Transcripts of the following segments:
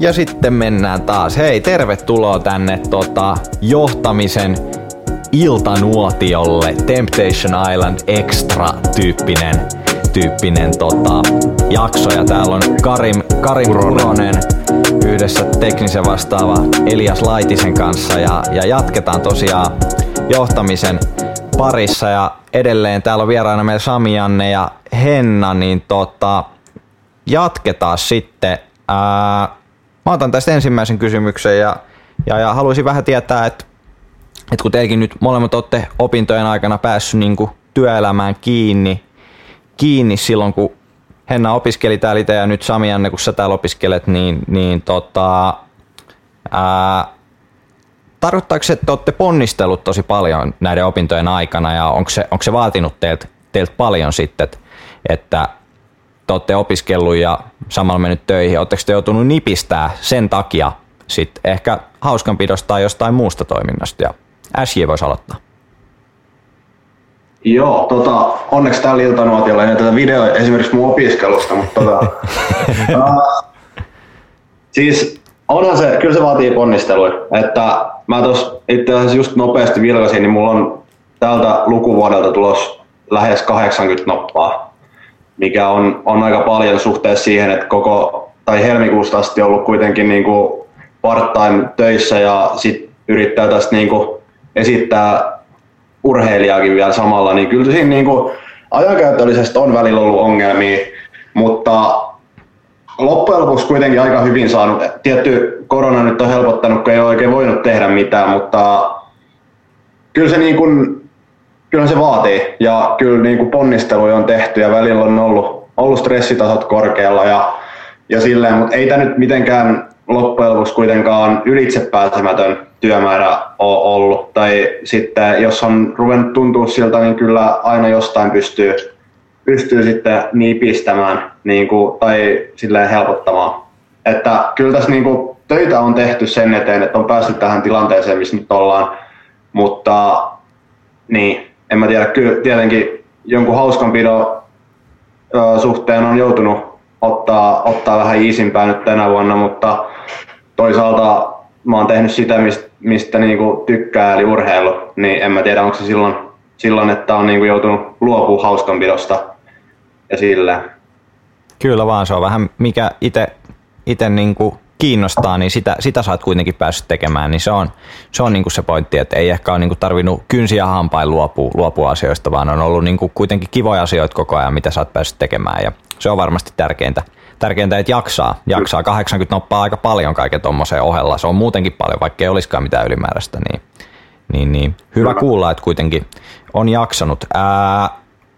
ja sitten mennään taas. Hei, tervetuloa tänne tota, johtamisen iltanuotiolle Temptation Island Extra-tyyppinen tyyppinen tota, jakso. Ja täällä on Karim, Karim Kuronen yhdessä teknisen vastaava Elias Laitisen kanssa. Ja, ja jatketaan tosiaan johtamisen parissa. Ja edelleen täällä on vieraana meillä Sami Janne ja Henna, niin tota, jatketaan sitten. Ää, mä otan tästä ensimmäisen kysymyksen ja, ja, ja haluaisin vähän tietää, että, että kun teilläkin nyt molemmat olette opintojen aikana päässyt niin kuin työelämään kiinni, kiinni silloin, kun Henna opiskeli täällä itse ja nyt Sami Janne, kun sä täällä opiskelet, niin, niin tota, ää, tarkoittaako se, että te olette ponnistellut tosi paljon näiden opintojen aikana ja onko se, onko se vaatinut teiltä, teiltä paljon sitten, että te olette opiskellut ja samalla mennyt töihin, oletteko te joutunut nipistää sen takia sitten ehkä hauskanpidosta tai jostain muusta toiminnasta ja SJ voisi aloittaa. Joo, tota, onneksi tällä iltanuotiolla ei tätä video esimerkiksi mun opiskelusta, mutta tota, uh, siis onhan se, kyllä se vaatii ponnisteluja. Että mä tuossa itse asiassa just nopeasti vilkasin, niin mulla on tältä lukuvuodelta tulos lähes 80 noppaa, mikä on, on aika paljon suhteessa siihen, että koko, tai helmikuusta asti ollut kuitenkin niin kuin part-time töissä ja sit yrittää tästä niin kuin esittää urheilijaakin vielä samalla, niin kyllä siinä niin kuin ajankäytöllisesti on välillä ollut ongelmia, mutta loppujen lopuksi kuitenkin aika hyvin saanut. Tietty korona nyt on helpottanut, kun ei ole oikein voinut tehdä mitään, mutta kyllä se, niin kuin, kyllä se vaatii ja kyllä niin kuin ponnisteluja on tehty ja välillä on ollut, ollut stressitasot korkealla ja, ja silleen, mutta ei tämä nyt mitenkään loppujen lopuksi kuitenkaan ylitsepääsemätön työmäärä ole ollut. Tai sitten jos on ruvennut tuntua siltä, niin kyllä aina jostain pystyy, pystyy sitten nipistämään niin kuin, tai silleen helpottamaan. Että kyllä tässä niin kuin, töitä on tehty sen eteen, että on päässyt tähän tilanteeseen, missä nyt ollaan. Mutta niin, en mä tiedä, kyllä tietenkin jonkun hauskanpidon suhteen on joutunut ottaa, ottaa vähän iisimpää nyt tänä vuonna, mutta toisaalta mä oon tehnyt sitä, mistä, mistä niinku tykkää, eli urheilu, niin en mä tiedä, onko se silloin, silloin että on niinku joutunut luopua hauskanpidosta ja sillä. Kyllä vaan, se on vähän mikä itse ite niinku kiinnostaa, niin sitä, sitä sä oot kuitenkin päässyt tekemään, niin se on se, on niinku se pointti, että ei ehkä ole niinku tarvinnut kynsiä hampain luopua, luopua asioista, vaan on ollut niinku kuitenkin kivoja asioita koko ajan, mitä sä oot päässyt tekemään ja se on varmasti tärkeintä tärkeintä, että jaksaa. Jaksaa 80 noppaa aika paljon kaiken tuommoiseen ohella. Se on muutenkin paljon, vaikka ei olisikaan mitään ylimääräistä. Niin, niin, niin. Hyvä Kyllä. kuulla, että kuitenkin on jaksanut. Ää,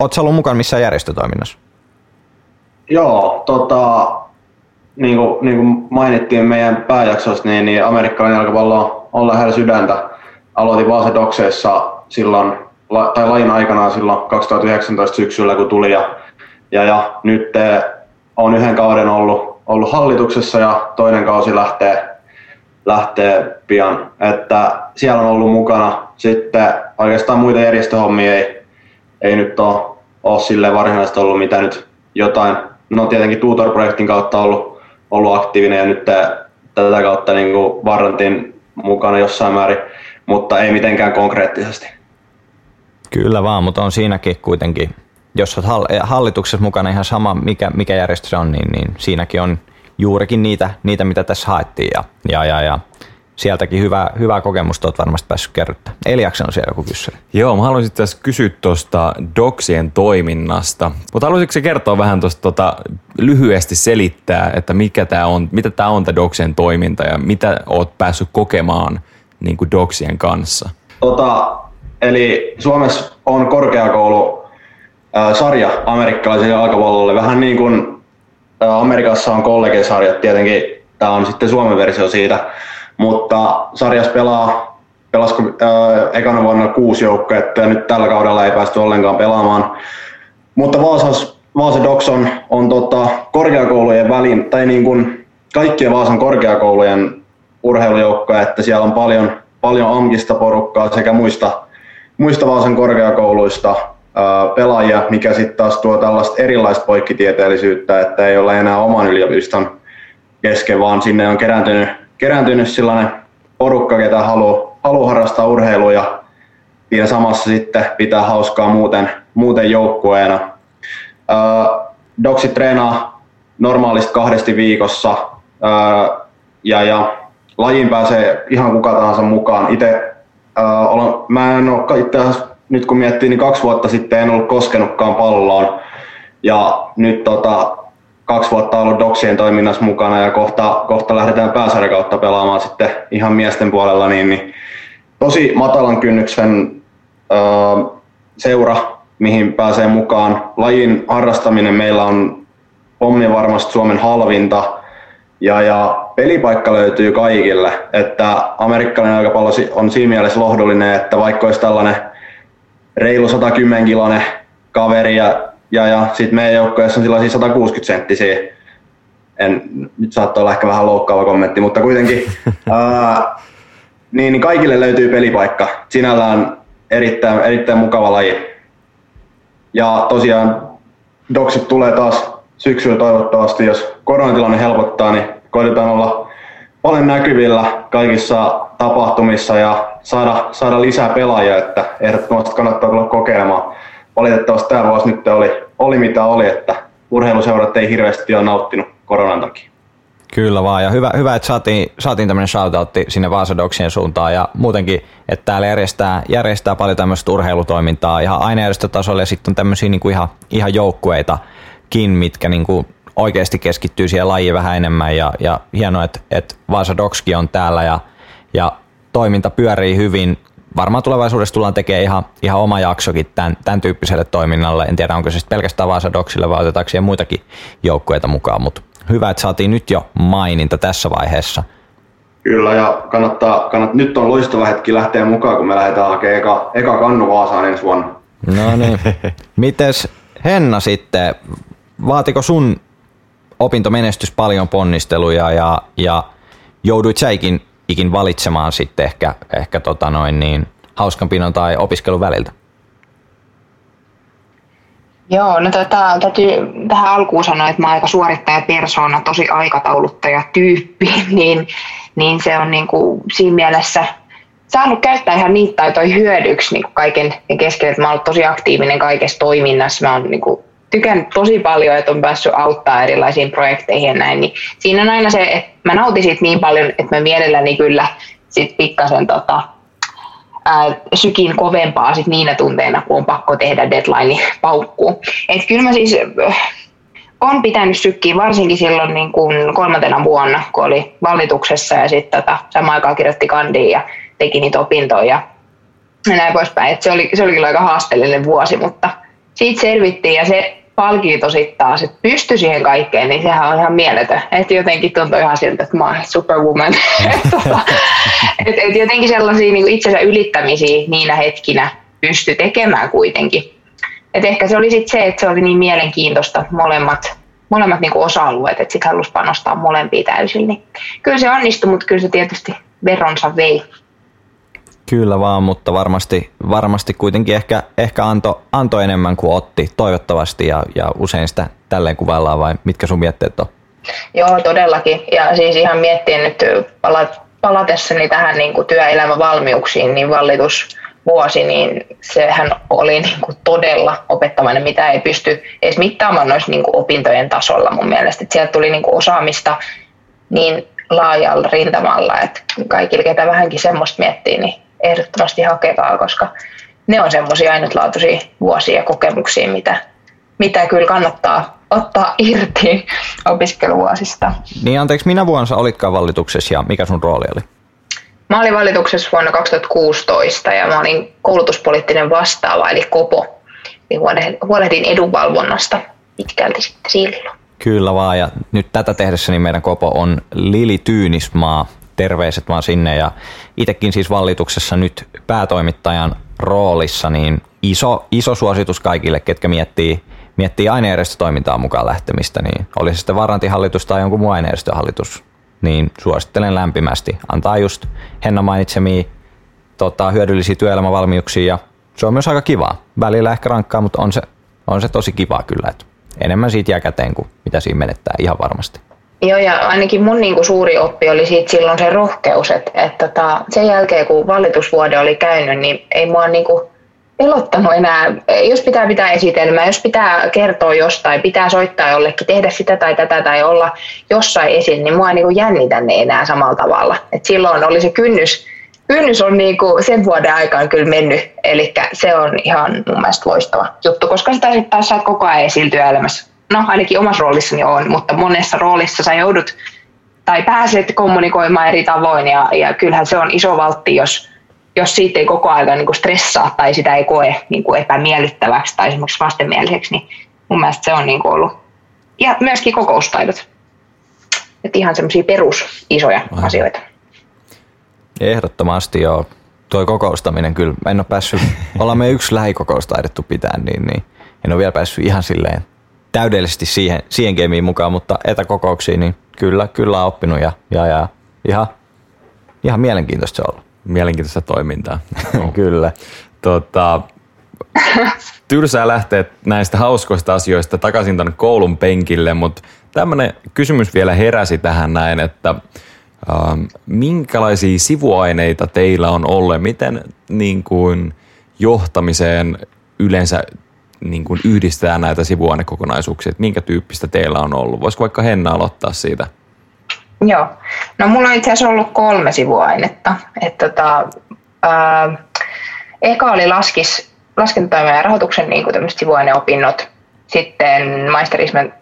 Oletko ollut mukana missään järjestötoiminnassa? Joo, tota, niin kuin, niin kuin mainittiin meidän pääjaksossa, niin, niin amerikkalainen jalkapallo on lähellä sydäntä. Aloitin Vaasa Dokseissa silloin, tai lain aikanaan silloin 2019 syksyllä, kun tuli. Ja, ja, ja nyt olen yhden kauden ollut, ollut hallituksessa ja toinen kausi lähtee, lähtee pian. Että siellä on ollut mukana. Sitten oikeastaan muita järjestöhommia ei, ei nyt ole, ole sille varsinaisesti ollut mitä nyt jotain. No tietenkin Tutor-projektin kautta ollut, ollut aktiivinen ja nyt tätä kautta niin kuin Varrantin mukana jossain määrin, mutta ei mitenkään konkreettisesti. Kyllä vaan, mutta on siinäkin kuitenkin jos olet hallituksessa mukana ihan sama, mikä, mikä järjestö se on, niin, niin siinäkin on juurikin niitä, niitä mitä tässä haettiin. Ja, ja, ja, ja sieltäkin hyvä, hyvää kokemusta olet varmasti päässyt kerryttämään. Eliaksen on siellä joku kysymys. Joo, mä haluaisin tässä kysyä tuosta Doksien toiminnasta. Mutta haluaisitko se kertoa vähän tuosta tota, lyhyesti selittää, että mikä tää on, mitä tämä on tämä Doksien toiminta ja mitä oot päässyt kokemaan niin kuin Doksien kanssa? Tota, eli Suomessa on korkeakoulu sarja amerikkalaiselle jalkapallolle. Vähän niin kuin Amerikassa on kollegesarjat, tietenkin tämä on sitten Suomen versio siitä, mutta sarjas pelaa pelasko äh, ekana vuonna kuusi joukkuetta ja nyt tällä kaudella ei päästy ollenkaan pelaamaan. Mutta Vaasas, Vaasa Docs on, on tota, korkeakoulujen välin, tai niin kuin kaikkien Vaasan korkeakoulujen urheilujoukkoja, että siellä on paljon, paljon amkista porukkaa sekä muista, muista Vaasan korkeakouluista pelaajia, mikä sitten taas tuo tällaista erilaista poikkitieteellisyyttä, että ei ole enää oman yliopiston kesken, vaan sinne on kerääntynyt, kerääntynyt sellainen porukka, ketä haluaa halu harrastaa urheilua ja siinä samassa sitten pitää hauskaa muuten, muuten joukkueena. Doksi treenaa normaalisti kahdesti viikossa ja, ja lajiin pääsee ihan kuka tahansa mukaan. Itse olen, mä en ole itse nyt kun miettii, niin kaksi vuotta sitten en ollut koskenutkaan palloon. Ja nyt tota, kaksi vuotta ollut Doksien toiminnassa mukana ja kohta, kohta lähdetään pääsarjakautta pelaamaan sitten ihan miesten puolella, niin, niin tosi matalan kynnyksen ö, seura, mihin pääsee mukaan. Lajin harrastaminen meillä on pommi varmasti Suomen halvinta ja, ja pelipaikka löytyy kaikille. Että amerikkalainen jalkapallo on siinä mielessä lohdullinen, että vaikka olisi tällainen reilu 110 kilonen kaveri ja, ja, ja sitten meidän joukkoissa on sellaisia 160 senttisiä, en, nyt saattaa olla ehkä vähän loukkaava kommentti, mutta kuitenkin, ää, niin, niin kaikille löytyy pelipaikka. Sinällään erittäin, erittäin mukava laji. Ja tosiaan doksit tulee taas syksyllä toivottavasti, jos koronatilanne helpottaa, niin koitetaan olla paljon näkyvillä kaikissa tapahtumissa ja saada, saada lisää pelaajia, että ehdottomasti kannattaa tulla kokeilemaan. Valitettavasti tämä vuosi nyt oli, oli mitä oli, että urheiluseurat ei hirveästi ole nauttinut koronan takia. Kyllä vaan, ja hyvä, hyvä että saatiin, saatiin tämmöinen shoutoutti sinne Vaasadoksien suuntaan, ja muutenkin, että täällä järjestää, järjestää paljon tämmöistä urheilutoimintaa ihan ainejärjestötasolla, ja sitten on tämmöisiä niin kuin ihan, ihan joukkueitakin, mitkä niin kuin oikeasti keskittyy siihen lajiin vähän enemmän, ja, ja hienoa, että, että Vaasa Dogskin on täällä, ja, ja toiminta pyörii hyvin. Varmaan tulevaisuudessa tullaan tekemään ihan, ihan oma jaksokin tämän, tämän tyyppiselle toiminnalle. En tiedä, onko se sitten pelkästään Vaasa Dogsille vai otetaanko siihen muitakin joukkueita mukaan, mutta hyvä, että saatiin nyt jo maininta tässä vaiheessa. Kyllä, ja kannattaa, kannattaa, nyt on loistava hetki lähteä mukaan, kun me lähdetään hakemaan eka, eka kannu Vaasaan ensi vuonna. No niin. Mites Henna sitten, vaatiko sun opintomenestys paljon ponnisteluja ja, ja jouduit säikin ikin valitsemaan sitten ehkä, ehkä tota noin niin, hauskanpinon tai opiskelun väliltä? Joo, no tota, täytyy tähän alkuun sanoa, että mä oon aika suorittaja persona, tosi aikatauluttaja tyyppi, niin, niin se on niin kuin siinä mielessä saanut käyttää ihan niitä taitoja hyödyksi niin kuin kaiken keskellä, mä oon tosi aktiivinen kaikessa toiminnassa, mä oon niin kuin tykännyt tosi paljon, että on päässyt auttaa erilaisiin projekteihin ja näin, niin siinä on aina se, että mä nautin siitä niin paljon, että mä mielelläni kyllä sit pikkasen tota, ää, sykin kovempaa sit niinä tunteina, kun on pakko tehdä deadline paukkuu. Et kyllä mä siis äh, on pitänyt sykkiä varsinkin silloin niin kuin kolmantena vuonna, kun oli valituksessa ja sitten tota, samaan aikaan kirjoitti kandiin ja teki niitä opintoja ja näin poispäin. Et se, oli, se oli kyllä aika haasteellinen vuosi, mutta siitä selvittiin ja se palkinto sitten taas, että pystyi siihen kaikkeen, niin sehän on ihan mieletön. Että jotenkin tuntuu ihan siltä, että mä oon superwoman. Tota, et, et jotenkin sellaisia niin itsensä ylittämisiä niinä hetkinä pysty tekemään kuitenkin. Et ehkä se oli sitten se, että se oli niin mielenkiintoista molemmat, molemmat niin osa-alueet, että sitten halusi panostaa molempiin täysin. Niin kyllä se onnistui, mutta kyllä se tietysti veronsa vei. Kyllä vaan, mutta varmasti, varmasti kuitenkin ehkä, ehkä anto, anto enemmän kuin otti, toivottavasti, ja, ja usein sitä tälleen kuvaillaan, vai mitkä sun mietteet on? Joo, todellakin. Ja siis ihan miettien nyt palat, palatessani tähän niin kuin työelämävalmiuksiin, niin vuosi, niin sehän oli niin kuin todella opettavainen, mitä ei pysty edes mittaamaan noissa niin kuin opintojen tasolla mun mielestä. Että sieltä tuli niin kuin osaamista niin laajalla rintamalla, että kaikille, ketä vähänkin semmoista miettii, niin ehdottomasti hakekaa, koska ne on semmoisia ainutlaatuisia vuosia ja kokemuksia, mitä, mitä kyllä kannattaa ottaa irti opiskeluvuosista. Niin anteeksi, minä vuonna sä olitkaan valituksessa ja mikä sun rooli oli? Mä olin valituksessa vuonna 2016 ja mä olin koulutuspoliittinen vastaava eli KOPO. Niin huolehdin edunvalvonnasta pitkälti sitten silloin. Kyllä vaan ja nyt tätä tehdessä niin meidän KOPO on Lili Tyynismaa, terveiset vaan sinne ja itsekin siis vallituksessa nyt päätoimittajan roolissa, niin iso, iso suositus kaikille, ketkä miettii, miettii ainejärjestötoimintaa mukaan lähtemistä, niin oli se sitten varantihallitus tai jonkun muun ainejärjestöhallitus, niin suosittelen lämpimästi. Antaa just Henna mainitsemia tota, hyödyllisiä työelämävalmiuksia ja se on myös aika kivaa. Välillä ehkä rankkaa, mutta on se, on se tosi kivaa kyllä. Että enemmän siitä jää käteen kuin mitä siinä menettää ihan varmasti. Joo, ja ainakin mun niin kuin suuri oppi oli siitä silloin se rohkeus, että, että tota, sen jälkeen kun valitusvuode oli käynyt, niin ei mua niin kuin pelottanut enää. Jos pitää pitää esitelmää, jos pitää kertoa jostain, pitää soittaa jollekin, tehdä sitä tai tätä tai olla jossain esillä, niin mua ei niin jännitä ne enää samalla tavalla. Et silloin oli se kynnys, kynnys on niin kuin sen vuoden aikaan kyllä mennyt, eli se on ihan mun mielestä loistava juttu, koska sitä sitten taas saat koko ajan esiintyä elämässä no ainakin omassa roolissani on, mutta monessa roolissa sä joudut tai pääset kommunikoimaan eri tavoin ja, ja kyllähän se on iso valtti, jos, jos siitä ei koko ajan niin kuin stressaa tai sitä ei koe niin kuin epämiellyttäväksi tai esimerkiksi vastenmieliseksi, niin mun mielestä se on niin kuin ollut. Ja myöskin kokoustaidot. Että ihan semmoisia perus isoja Aivan. asioita. Ehdottomasti joo. Tuo kokoustaminen kyllä, en ole päässyt, ollaan me yksi lähikokous taidettu pitää, niin, niin en ole vielä päässyt ihan silleen täydellisesti siihen, siihen gameen mukaan, mutta etäkokouksiin, niin kyllä, kyllä on oppinut ja, ja, ja ihan, ihan mielenkiintoista se on ollut. Mielenkiintoista toimintaa. kyllä. Tota, tylsää lähteä näistä hauskoista asioista takaisin tänne koulun penkille, mutta tämmöinen kysymys vielä heräsi tähän näin, että ähm, minkälaisia sivuaineita teillä on ollut, miten niin kuin, johtamiseen yleensä niin kuin yhdistää näitä sivuainekokonaisuuksia, että minkä tyyppistä teillä on ollut? Voisiko vaikka Henna aloittaa siitä? Joo, no mulla on itse asiassa ollut kolme sivuainetta. että tota, ää, eka oli laskis, laskentatoimen ja rahoituksen niin kuin sivuaineopinnot, sitten maisterismen,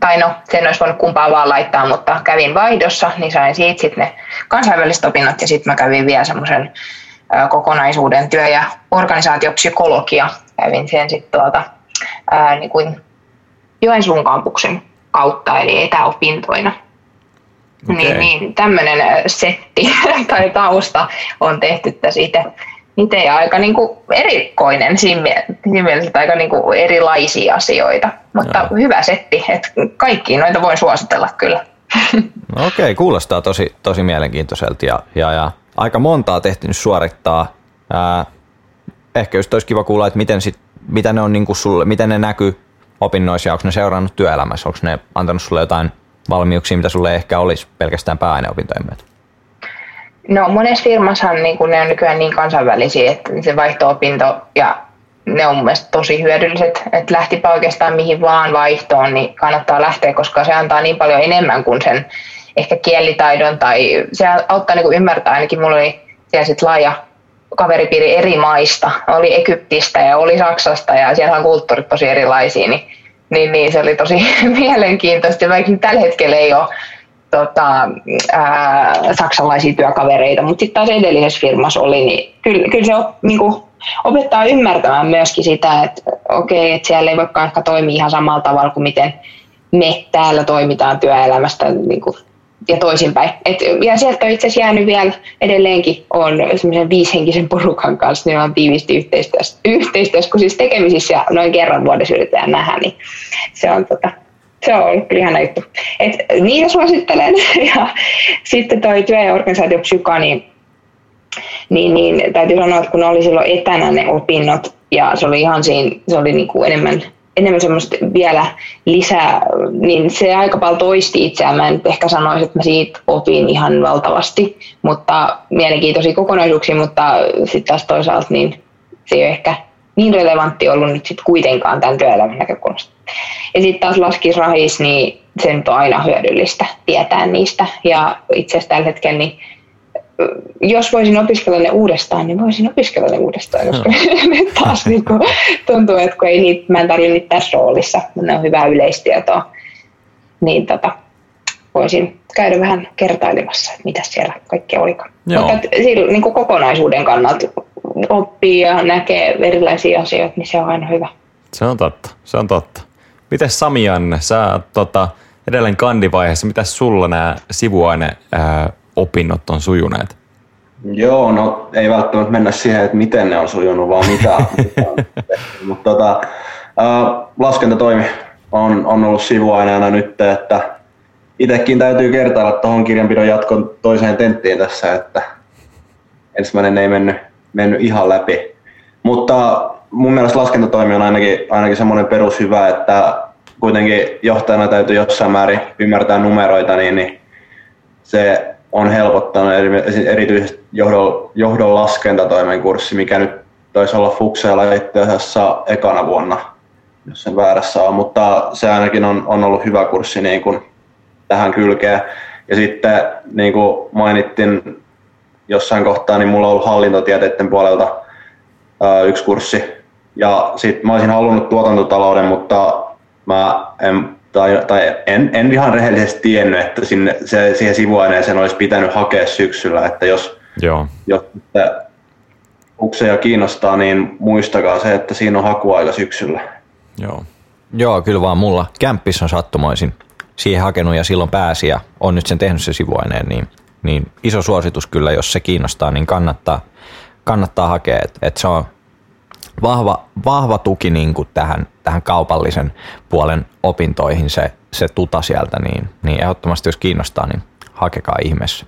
tai no sen olisi voinut kumpaa vaan laittaa, mutta kävin vaihdossa, niin sain siitä sitten ne kansainväliset opinnot ja sitten mä kävin vielä semmoisen kokonaisuuden työ- ja organisaatiopsykologia. Kävin sen sitten tuolta ää, niin kuin Joensuun kampuksen kautta, eli etäopintoina. Okay. Niin, niin tämmöinen setti tai tausta on tehty tässä itse, itse ja aika niin kuin erikoinen siinä mielessä, aika niin kuin erilaisia asioita, mutta Joo. hyvä setti, että kaikki noita voin suositella kyllä. No okei, okay, kuulostaa tosi, tosi mielenkiintoiselta ja, ja, ja aika montaa tehty suorittaa. Ää, ehkä just olisi kiva kuulla, että miten sit, mitä ne on niin sulle, miten ne näkyy opinnoissa ja onko ne seurannut työelämässä, onko ne antanut sulle jotain valmiuksia, mitä sulle ehkä olisi pelkästään pääaineopintojen myötä? No monessa firmassahan niin ne on nykyään niin kansainvälisiä, että se vaihto-opinto ja ne on mun tosi hyödylliset, että lähtipä oikeastaan mihin vaan vaihtoon, niin kannattaa lähteä, koska se antaa niin paljon enemmän kuin sen ehkä kielitaidon tai se auttaa niin ymmärtää, ainakin mulla oli siellä sit laaja kaveripiiri eri maista, oli Egyptistä ja oli Saksasta ja siellä on kulttuurit tosi erilaisia, niin, niin, niin se oli tosi mielenkiintoista, vaikka tällä hetkellä ei ole tota, ää, saksalaisia työkavereita, mutta sitten taas edellisessä firmassa oli, niin kyllä, kyllä se op, niin kuin, opettaa ymmärtämään myöskin sitä, että okei, että siellä ei voikaan ehkä toimia ihan samalla tavalla kuin miten me täällä toimitaan työelämästä niin kuin ja toisinpäin. Et, ja sieltä on itse asiassa jäänyt vielä edelleenkin on semmoisen viishenkisen porukan kanssa, niin on tiivisti yhteistyössä, yhteistyössä kun siis tekemisissä noin kerran vuodessa yritetään nähdä, niin se on, tota, se on ollut kyllä ihana juttu. Et, niitä suosittelen. Ja sitten toi työ- ja organisaatiopsyka, niin, niin, niin täytyy sanoa, että kun oli silloin etänä ne opinnot, ja se oli ihan siinä, se oli kuin enemmän enemmän semmoista vielä lisää, niin se aika paljon toisti itseään. Mä en ehkä sanoisi, että mä siitä opin ihan valtavasti, mutta mielenkiintoisia kokonaisuuksia, mutta sitten taas toisaalta niin se ei ole ehkä niin relevantti ollut nyt sitten kuitenkaan tämän työelämän näkökulmasta. Ja sitten taas laskisrahis, niin se nyt on aina hyödyllistä tietää niistä. Ja itse asiassa tällä hetkellä niin jos voisin opiskella ne uudestaan, niin voisin opiskella ne uudestaan, koska hmm. nyt taas niin kuin, tuntuu, että kun ei niitä, mä en tarvitse niitä tässä roolissa, ne on hyvää yleistietoa, niin tota, voisin käydä vähän kertailemassa, että mitä siellä kaikki olikaan. Joo. Mutta sillä, niin kuin kokonaisuuden kannalta oppii ja näkee erilaisia asioita, niin se on aina hyvä. Se on totta, se on totta. Miten Sami Janne, sä tota, edelleen kandivaiheessa, mitä sulla nämä sivuaine ää, opinnot on sujuneet? Joo, no ei välttämättä mennä siihen, että miten ne on sujunut, vaan mitä. Mutta tota, äh, laskentatoimi on, on ollut sivuaineena nyt, että itsekin täytyy kertailla tuohon kirjanpidon jatkon toiseen tenttiin tässä, että ensimmäinen ei mennyt, mennyt ihan läpi. Mutta mun mielestä laskentatoimi on ainakin, ainakin semmoinen perushyvä, että kuitenkin johtajana täytyy jossain määrin ymmärtää numeroita, niin, niin se on helpottanut erityisesti johdon, johdon laskentatoimen kurssi, mikä nyt taisi olla Fuxeella itse asiassa ekana vuonna, jos sen väärässä on, mutta se ainakin on, on ollut hyvä kurssi niin kuin tähän kylkeen. Ja sitten niin kuin mainittiin jossain kohtaa, niin mulla on ollut hallintotieteiden puolelta ää, yksi kurssi. Ja sitten mä olisin halunnut tuotantotalouden, mutta mä en, tai, tai en, en ihan rehellisesti tiennyt, että sinne, se, siihen sivuaineeseen olisi pitänyt hakea syksyllä. Että jos, Joo. jos ukseja kiinnostaa, niin muistakaa se, että siinä on hakuaika syksyllä. Joo. Joo, kyllä vaan mulla. Kämppis on sattumoisin siihen hakenut ja silloin pääsi ja on nyt sen tehnyt se sivuaineen, niin, niin iso suositus kyllä, jos se kiinnostaa, niin kannattaa, kannattaa hakea. Et, et se on vahva, vahva tuki niin kuin tähän, tähän kaupallisen puolen opintoihin se, se tuta sieltä, niin, niin ehdottomasti jos kiinnostaa, niin hakekaa ihmeessä.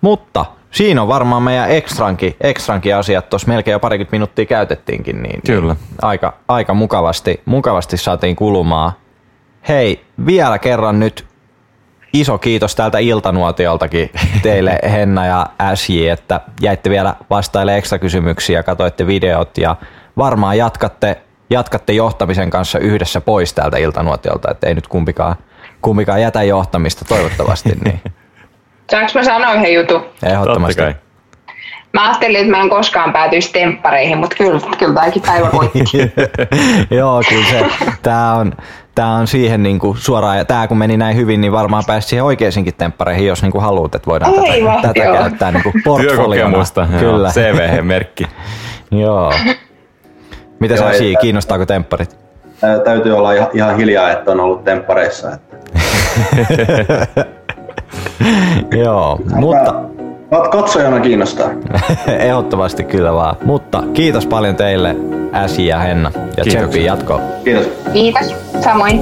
Mutta siinä on varmaan meidän ekstrankin, ekstrankin asiat, tuossa melkein jo parikymmentä minuuttia käytettiinkin, niin, Kyllä. niin aika, aika mukavasti, mukavasti saatiin kulumaan. Hei, vielä kerran nyt iso kiitos täältä Iltanuotioltakin teille Henna ja SJ, että jäitte vielä vastaille ekstra kysymyksiä, katoitte videot ja varmaan jatkatte, jatkatte johtamisen kanssa yhdessä pois täältä Iltanuotiolta, että ei nyt kumpikaan, kumpikaan jätä johtamista toivottavasti. Niin Saanko mä sanoa yhden jutun? ehdottomasti. Totta kai. Mä ajattelin, että mä en koskaan päätyisi temppareihin, mutta kyllä, kyllä tämäkin päivä koitti. Joo, kyllä se, tää on, tää on siihen niinku suoraan, ja tää kun meni näin hyvin, niin varmaan pääsi siihen oikeisiinkin temppareihin, jos niinku haluat, että voidaan Aivan, tätä, tätä käyttää niinku portfoliona. Työkokemusta. Kyllä, CV-merkki. joo. Mitä Joo, ei- Si, kiinnostaako tempparit? Täytyy olla ihan, ihan hiljaa, että on ollut temppareissa. Että. joo, mutta Kat- Katsojana kiinnostaa. ehdottomasti kyllä vaan. Mutta kiitos paljon teille Äsi ja Henna ja Kiitoksia. tsemppiä jatkoon. Kiitos. Kiitos, samoin.